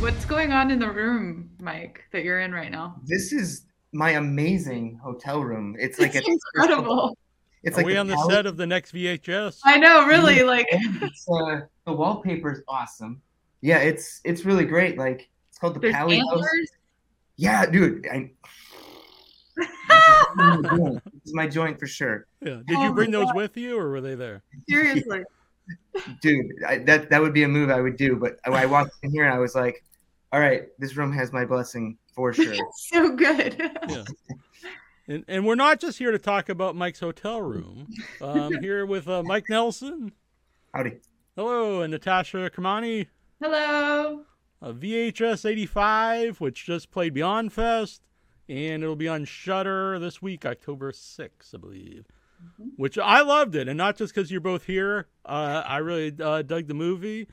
What's going on in the room, Mike, that you're in right now? This is my amazing hotel room. It's like it's a, incredible. It's Are like we on the set of the next VHS? I know, really. Like uh, the wallpaper is awesome. Yeah, it's it's really great. Like it's called the Palihouse. Yeah, dude. I, this is my joint for sure. Yeah. Did oh you bring those God. with you, or were they there? Seriously. Dude, I, that that would be a move I would do. But I walked in here and I was like, "All right, this room has my blessing for sure." so good. Yeah. And, and we're not just here to talk about Mike's hotel room. I'm here with uh, Mike Nelson. Howdy. Hello, and Natasha Kermani. Hello. A VHS 85, which just played Beyond Fest, and it'll be on Shudder this week, October 6th, I believe. Mm-hmm. Which I loved it, and not just because you're both here. Uh, I really uh, dug the movie,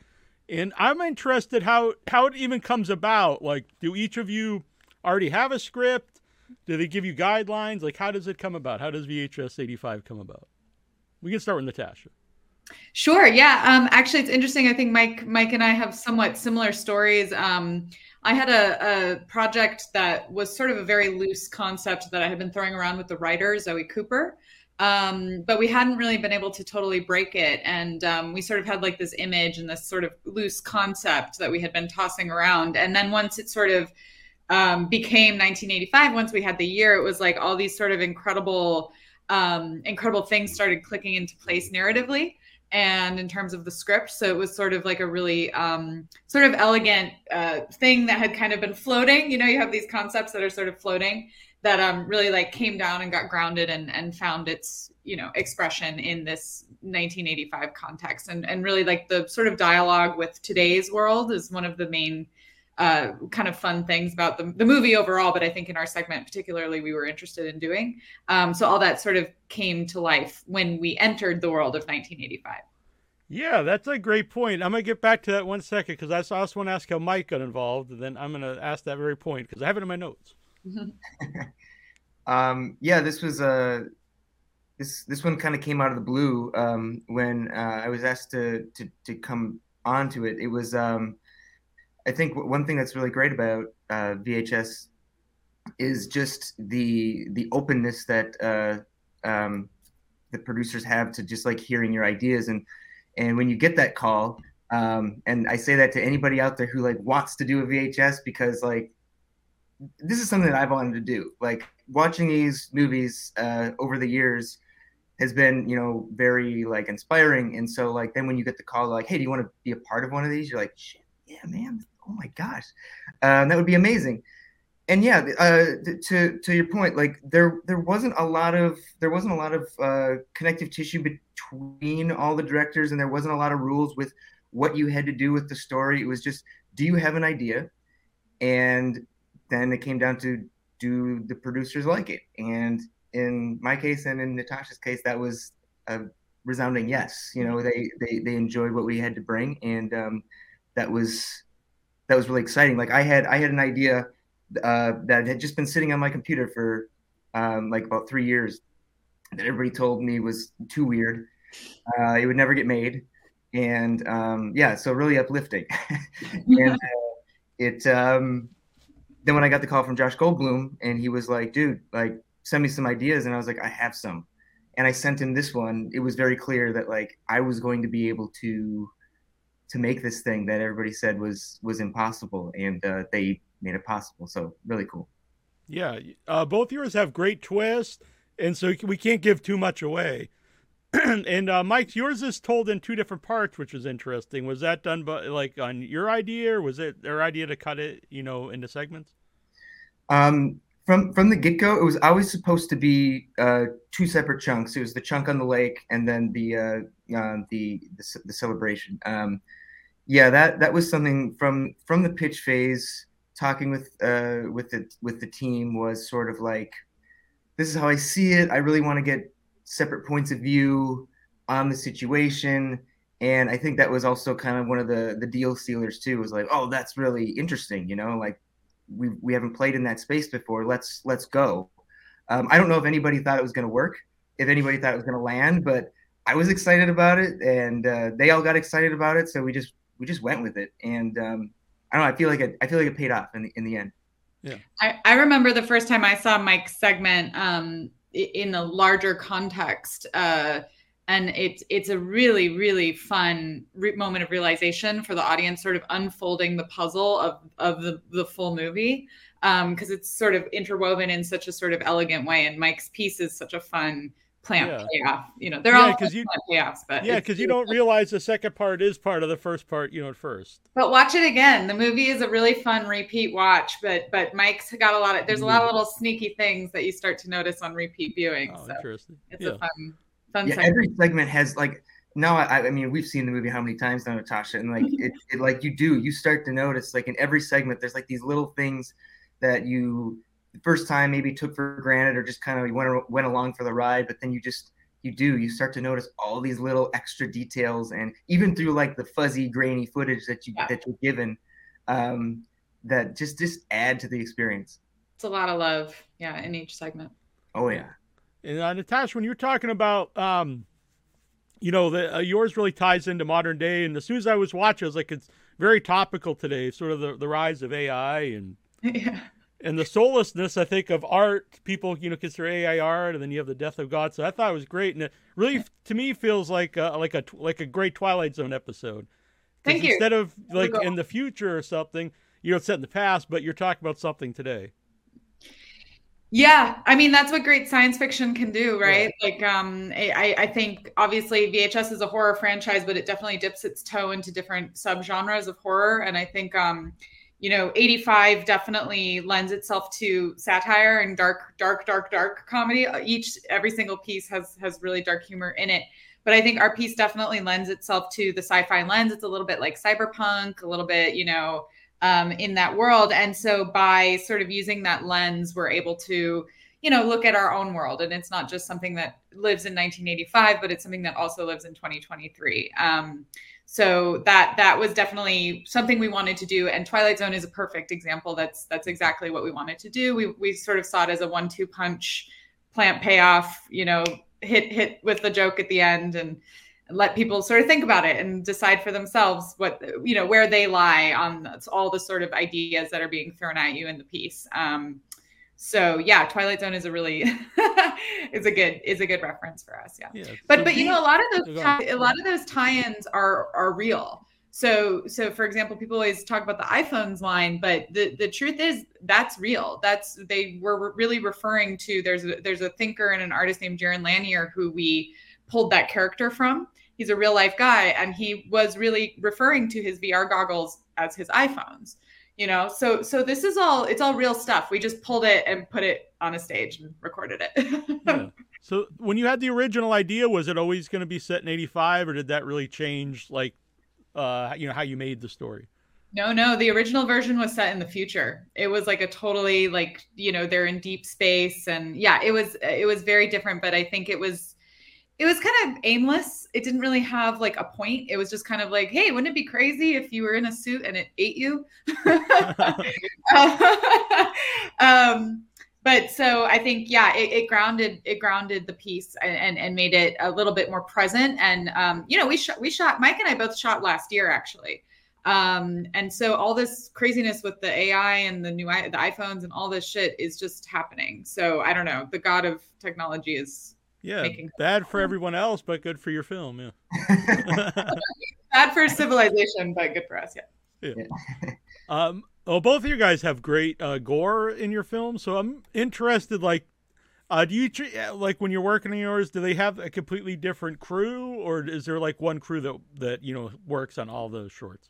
and I'm interested how how it even comes about. Like, do each of you already have a script? Do they give you guidelines? Like, how does it come about? How does VHS 85 come about? We can start with Natasha. Sure. Yeah. Um, actually, it's interesting. I think Mike, Mike, and I have somewhat similar stories. Um, I had a, a, project that was sort of a very loose concept that I had been throwing around with the writer Zoe Cooper, um, but we hadn't really been able to totally break it. And um, we sort of had like this image and this sort of loose concept that we had been tossing around. And then once it sort of um, became 1985 once we had the year it was like all these sort of incredible um, incredible things started clicking into place narratively and in terms of the script so it was sort of like a really um, sort of elegant uh, thing that had kind of been floating you know you have these concepts that are sort of floating that um, really like came down and got grounded and, and found its you know expression in this 1985 context and, and really like the sort of dialogue with today's world is one of the main uh, kind of fun things about the, the movie overall, but I think in our segment particularly, we were interested in doing. Um, so all that sort of came to life when we entered the world of 1985. Yeah, that's a great point. I'm gonna get back to that one second because I also want to ask how Mike got involved, and then I'm gonna ask that very point because I have it in my notes. um, yeah, this was a uh, this this one kind of came out of the blue um, when uh, I was asked to to to come onto it. It was um, I think one thing that's really great about uh, VHS is just the the openness that uh, um, the producers have to just like hearing your ideas and and when you get that call um, and I say that to anybody out there who like wants to do a VHS because like this is something that I've wanted to do like watching these movies uh, over the years has been you know very like inspiring and so like then when you get the call like hey do you want to be a part of one of these you're like shit yeah man oh my gosh, um, that would be amazing. And yeah, uh, to to your point, like there there wasn't a lot of there wasn't a lot of uh, connective tissue between all the directors, and there wasn't a lot of rules with what you had to do with the story. It was just, do you have an idea? And then it came down to, do the producers like it? And in my case and in Natasha's case, that was a resounding yes. You know, they they they enjoyed what we had to bring, and um, that was that was really exciting. Like I had I had an idea uh, that had just been sitting on my computer for um, like about three years that everybody told me was too weird. Uh, it would never get made, and um, yeah, so really uplifting. and uh, it um, then when I got the call from Josh Goldbloom, and he was like, "Dude, like send me some ideas," and I was like, "I have some." And I sent him this one. It was very clear that like I was going to be able to to make this thing that everybody said was was impossible, and uh, they made it possible. So really cool. Yeah, uh, both yours have great twists, and so we can't give too much away. and uh, Mike, yours is told in two different parts, which is interesting. Was that done by like on your idea, or was it their idea to cut it, you know, into segments? Um, from from the get go, it was always supposed to be uh, two separate chunks. It was the chunk on the lake, and then the uh, uh, the, the, the celebration. Um, yeah, that that was something from from the pitch phase. Talking with uh, with the with the team was sort of like, this is how I see it. I really want to get separate points of view on the situation, and I think that was also kind of one of the the deal sealers too. Was like, oh, that's really interesting. You know, like we we haven't played in that space before. Let's let's go. Um, I don't know if anybody thought it was going to work, if anybody thought it was going to land, but I was excited about it, and uh, they all got excited about it. So we just we just went with it, and um, I don't know. I feel like it. I feel like it paid off in the in the end. Yeah. I, I remember the first time I saw Mike's segment um, in a larger context. Uh, and it's it's a really really fun re- moment of realization for the audience sort of unfolding the puzzle of of the, the full movie because um, it's sort of interwoven in such a sort of elegant way and mike's piece is such a fun plant yeah. payoff. You know they're yeah, all because you payoffs but yeah because you don't realize the second part is part of the first part you know at first. But watch it again. The movie is a really fun repeat watch but but mike's got a lot of there's a lot of little sneaky things that you start to notice on repeat viewing oh, so interesting. it's yeah. a fun Fun yeah, segment. every segment has like no, I, I, mean we've seen the movie how many times now, Natasha, and like it, it, like you do, you start to notice like in every segment, there's like these little things that you the first time maybe took for granted or just kind of went went along for the ride, but then you just you do you start to notice all these little extra details, and even through like the fuzzy, grainy footage that you yeah. that you're given, um, that just just add to the experience. It's a lot of love, yeah, in each segment. Oh yeah. And uh, Natasha, when you're talking about, um, you know, the, uh, yours really ties into modern day. And as soon as I was watching, I was like, it's very topical today, sort of the, the rise of AI and yeah. and the soullessness, I think, of art. People, you know, consider AI art, and then you have the death of God. So I thought it was great, and it really, to me, feels like a, like a like a great Twilight Zone episode. Thank you. Instead of like in the future or something, you know, it's set in the past, but you're talking about something today. Yeah, I mean that's what great science fiction can do, right? Yeah. Like, um, I, I think obviously VHS is a horror franchise, but it definitely dips its toe into different subgenres of horror, and I think, um, you know, 85 definitely lends itself to satire and dark, dark, dark, dark comedy. Each every single piece has has really dark humor in it, but I think our piece definitely lends itself to the sci-fi lens. It's a little bit like cyberpunk, a little bit, you know um, in that world. And so by sort of using that lens, we're able to, you know, look at our own world. And it's not just something that lives in 1985, but it's something that also lives in 2023. Um, so that that was definitely something we wanted to do. And Twilight Zone is a perfect example. That's that's exactly what we wanted to do. We we sort of saw it as a one-two punch plant payoff, you know, hit hit with the joke at the end and let people sort of think about it and decide for themselves what you know where they lie on all the sort of ideas that are being thrown at you in the piece. Um, so yeah twilight zone is a really is a good is a good reference for us yeah, yeah but so but you know a lot of those tie, a lot of those tie-ins are are real. So so for example people always talk about the EyePhones line but the the truth is that's real. That's they were really referring to there's a, there's a thinker and an artist named jaron lanier who we pulled that character from. He's a real life guy and he was really referring to his VR goggles as his EyePhones you know? So so this is all it's all real stuff. We just pulled it and put it on a stage and recorded it. Yeah. so when you had the original idea was it always going to be set in 85 or did that really change like uh you know how you made the story? No no the original version was set in the future. It was like a totally like you know they're in deep space and yeah it was it was very different but i think it was it was kind of aimless. It didn't really have like a point. It was just kind of like, hey, wouldn't it be crazy if you were in a suit and it ate you? um, but so I think, yeah, it, it, grounded it grounded the piece and, and, and made it a little bit more present. And um, you know, we shot we shot Mike and I both shot last year actually. Um, and so all this craziness with the AI and the new the iPhones and all this shit is just happening. So I don't know. The god of technology is yeah, bad for everyone else, but good for your film. Yeah. bad for civilization, but good for us. Yeah. Yeah. um. Well, both of you guys have great uh, gore in your film, so I'm interested. Like, uh, do you like when you're working on yours? Do they have a completely different crew, or is there like one crew that that you know works on all those shorts?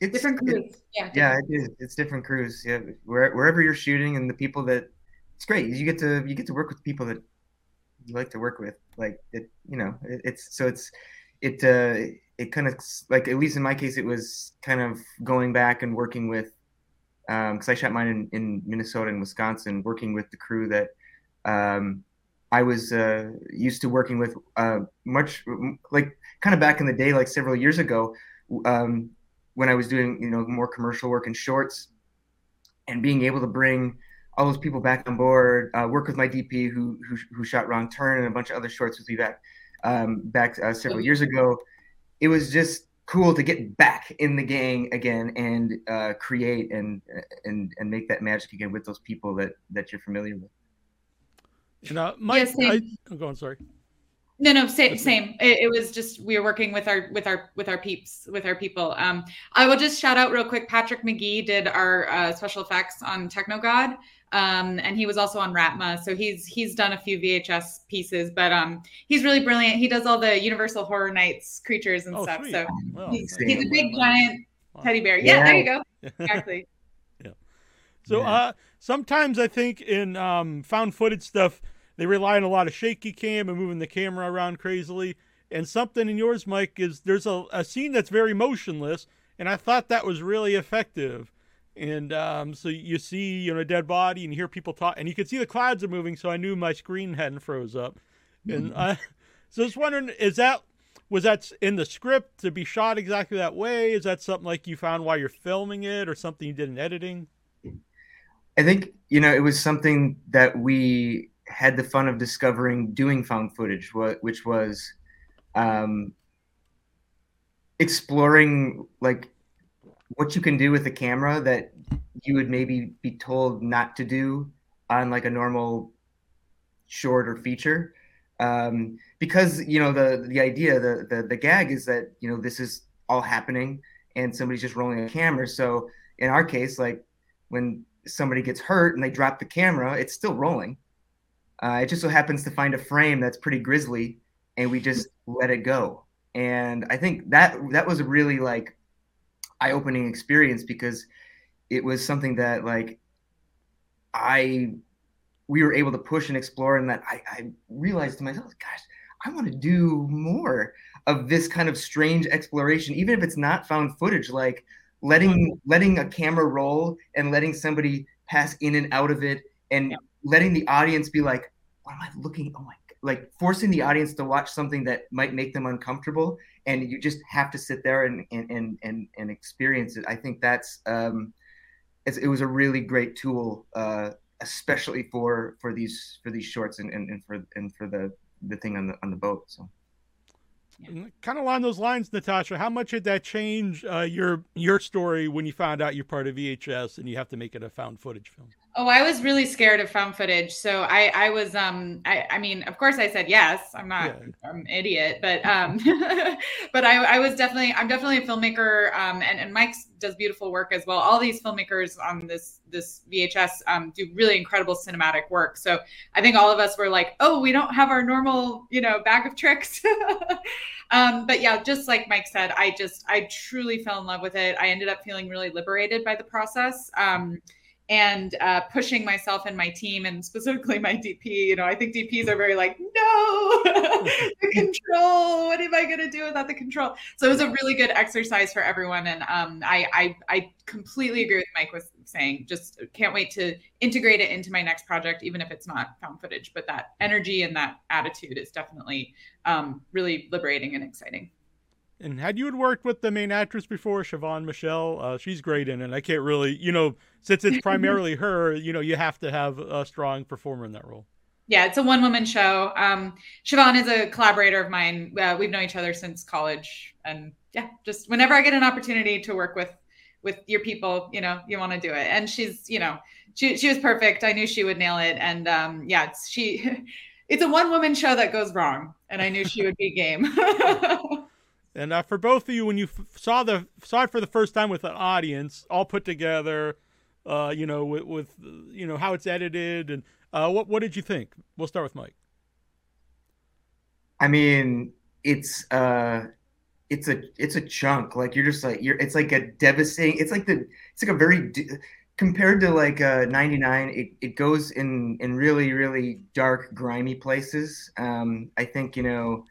It's different crews. yeah. Yeah, it is. It's different crews. Yeah, Where, wherever you're shooting, and the people that it's great. You get to you get to work with people that you like to work with. Like it, you know, it, it's so it's it uh it kind of like at least in my case it was kind of going back and working with um because I shot mine in, in Minnesota and Wisconsin, working with the crew that um I was uh, used to working with uh, much like kind of back in the day, like several years ago, um, when I was doing you know more commercial work in shorts, and being able to bring all those people back on board. Uh, work with my DP who, who, who shot Wrong Turn and a bunch of other shorts with me back um, back uh, several years ago. It was just cool to get back in the gang again and uh, create and and and make that magic again with those people that that you're familiar with. And uh, Mike, yes, I, I'm going. Sorry. No, no, same, same. It, it, was just we were working with our with our with our peeps with our people. Um, I will just shout out real quick. Patrick Magee did our uh, special effects on Technogod, um, and he was also on Raatma. So he's he's done a few VHS pieces, but um, he's really brilliant. He does all the Universal Horror Nights creatures and oh, stuff. Sweet. So well, he's, he's, a big giant teddy bear. Yeah, yeah, there you go. Exactly. yeah. So yeah. uh, sometimes I think in um, found footage stuff they rely on a lot of shaky cam and moving the camera around crazily. And something in yours, Mike, is there's a, a scene that's very motionless, and I thought that was really effective. And um, so you see, you know, a dead body, and you hear people talk, and you can see the clouds are moving. So I knew my screen hadn't froze up. And mm-hmm. I, so I was wondering, is that was that in the script to be shot exactly that way? Is that something like you found while you're filming it, or something you did in editing? I think you know it was something that we had the fun of discovering doing found footage, which was um, exploring like what you can do with a camera that you would maybe be told not to do on like a normal short or feature. Um, because you know the the idea the, the the gag is that you know this is all happening and somebody's just rolling a camera. So in our case like when somebody gets hurt and they drop the camera it's still rolling. Uh, it just so happens to find a frame that's pretty grisly, and we just let it go. And I think that that was really like eye-opening experience because it was something that like I we were able to push and explore, and that I, I realized to myself, gosh, I want to do more of this kind of strange exploration, even if it's not found footage, like letting letting a camera roll and letting somebody pass in and out of it and yeah letting the audience be like, what am I looking? Oh my, like forcing the audience to watch something that might make them uncomfortable, and you just have to sit there and and and and, and experience it. I think that's um, it was a really great tool, uh, especially for for these for these shorts and, and, and for and for the the thing on the on the boat. So. Kind of along those lines, Natasha, how much did that change uh, your your story when you found out you're part of VHS and you have to make it a found footage film? Oh, I was really scared of found footage. So I, I was, um, I, I mean, of course I said yes. I'm not, yeah. I'm an idiot, but, um, but I, I was definitely, I'm definitely a filmmaker. Um, and, and Mike does beautiful work as well. All these filmmakers on this, this VHS, um, do really incredible cinematic work. So I think all of us were like, oh, we don't have our normal, you know, bag of tricks. um, but yeah, just like Mike said, I just, I truly fell in love with it. I ended up feeling really liberated by the process. Um, and uh, pushing myself and my team and specifically my DP. You know, I think DPs are very like, no, the control. What am I going to do without the control? So it was a really good exercise for everyone, and um, I, I I completely agree with Mike was saying. Just can't wait to integrate it into my next project, even if it's not found footage. But that energy and that attitude is definitely um, really liberating and exciting. And had you had worked with the main actress before, Siobhan Michelle, uh, she's great in it. I can't really, you know, since it's primarily her, you know, you have to have a strong performer in that role. Yeah, it's a one woman show. Um, Siobhan is a collaborator of mine. Uh, we've known each other since college, and yeah, just whenever I get an opportunity to work with with your people, you know, you want to do it. And she's, you know, she she was perfect. I knew she would nail it, and um, yeah, it's, she. It's a one woman show that goes wrong, and I knew she would be game. And uh, for both of you, when you f- saw the saw it for the first time with an audience, all put together, uh, you know, with, with, you know how it's edited, and uh, what what did you think? We'll start with Mike. I mean, it's uh, it's a it's a chunk. Like you're just like you're. It's like a devastating. It's like the it's like a very compared to like uh, 99 it, it goes in in really really dark grimy places um i think you know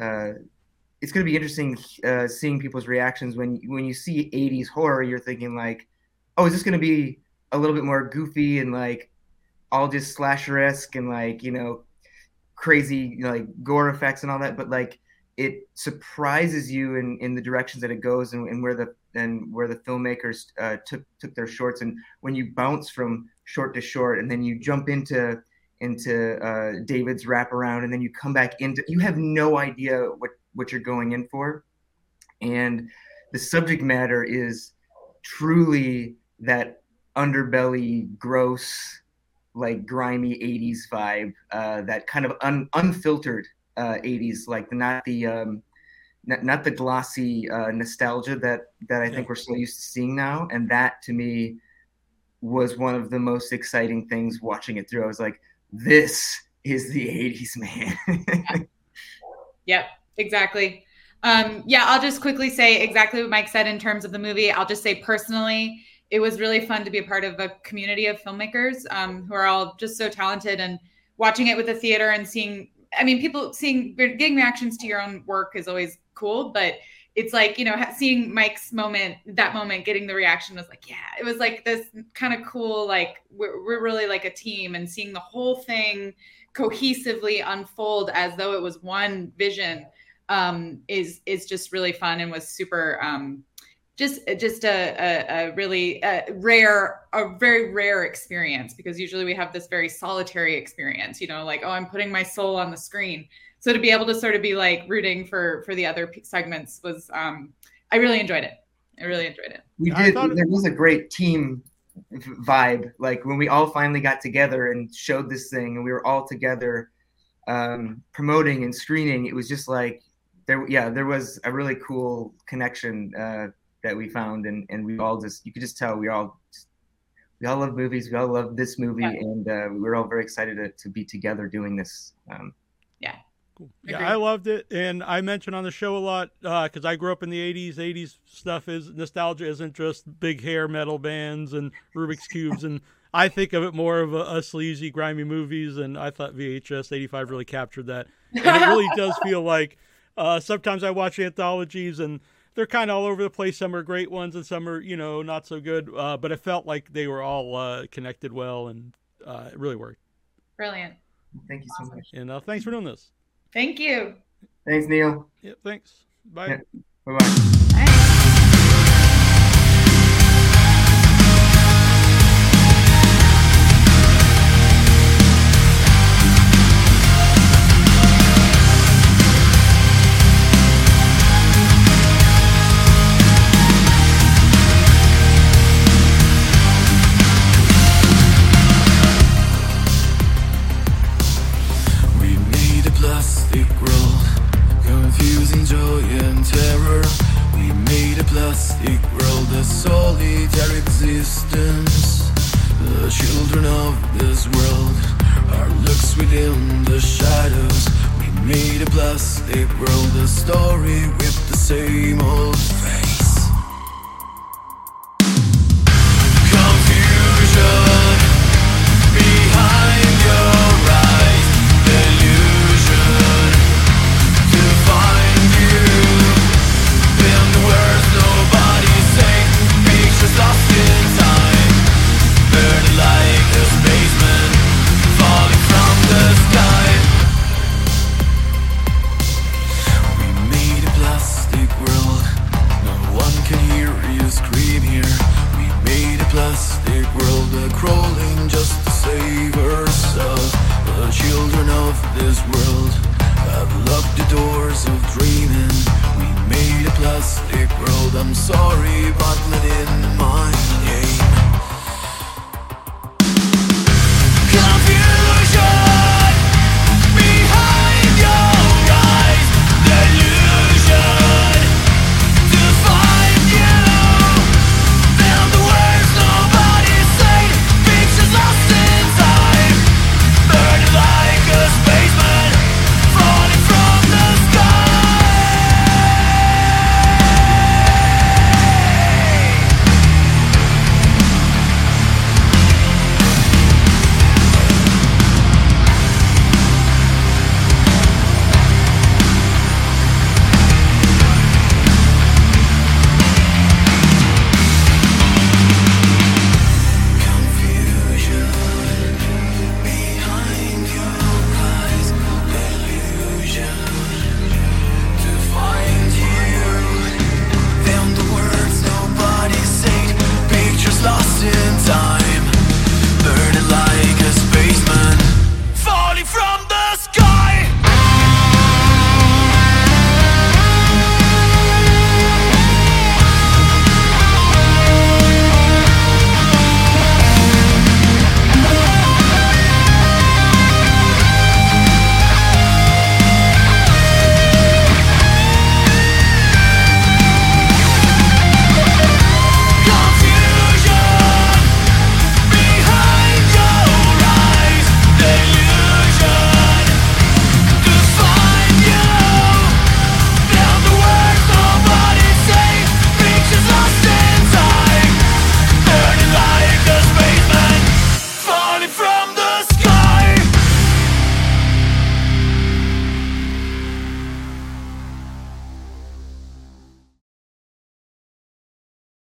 uh it's going to be interesting uh, seeing people's reactions when when you see 80s horror you're thinking like oh is this going to be a little bit more goofy and like all just slasher-esque and like you know crazy like gore effects and all that but like it surprises you in in the directions that it goes and, and where the and where the filmmakers uh, took took their shorts. And when you bounce from short to short and then you jump into into uh, David's wraparound and then you come back into you have no idea what what you're going in for. and the subject matter is truly that underbelly, gross, like grimy '80s vibe, uh, that kind of un- unfiltered uh, '80s, like not the um, not, not the glossy uh, nostalgia that that I think we're so used to seeing now. And that to me was one of the most exciting things watching it through. I was like, this is the '80s, man. yep, exactly. Um, yeah, I'll just quickly say exactly what Mike said in terms of the movie. I'll just say personally, it was really fun to be a part of a community of filmmakers um, who are all just so talented and watching it with the theater and seeing i mean people seeing getting reactions to your own work is always cool but it's like you know seeing mike's moment that moment getting the reaction was like yeah it was like this kind of cool like we're, we're really like a team and seeing the whole thing cohesively unfold as though it was one vision um, is is just really fun and was super um, just just a, a, a really a rare a very rare experience because usually we have this very solitary experience you know like oh i'm putting my soul on the screen. So to be able to sort of be like rooting for for the other segments was um i really enjoyed it. I really enjoyed it. We did there was a great team vibe like when we all finally got together and showed this thing and we were all together um promoting and screening it was just like there yeah there was a really cool connection uh that we found, and and we all just you could just tell we all just, we all love movies. We all love this movie, yeah. and uh, we are all very excited to, to be together doing this. Um, yeah. Cool. Yeah, I loved it, and I mentioned on the show a lot because uh, I grew up in the '80s. '80s stuff is nostalgia isn't just big hair metal bands and Rubik's cubes, and I think of it more of a, a sleazy, grimy movies. And I thought VHS '85 really captured that. And it really does feel like uh, sometimes I watch anthologies and they're kind of all over the place. Some are great ones, and some are you know not so good. Uh, but it felt like they were all uh, connected well, and uh, it really worked. Brilliant. Thank you so much. And uh, thanks for doing this. Thank you. Thanks, Neil. Yeah. Thanks. Bye. Yeah. Bye. Bye.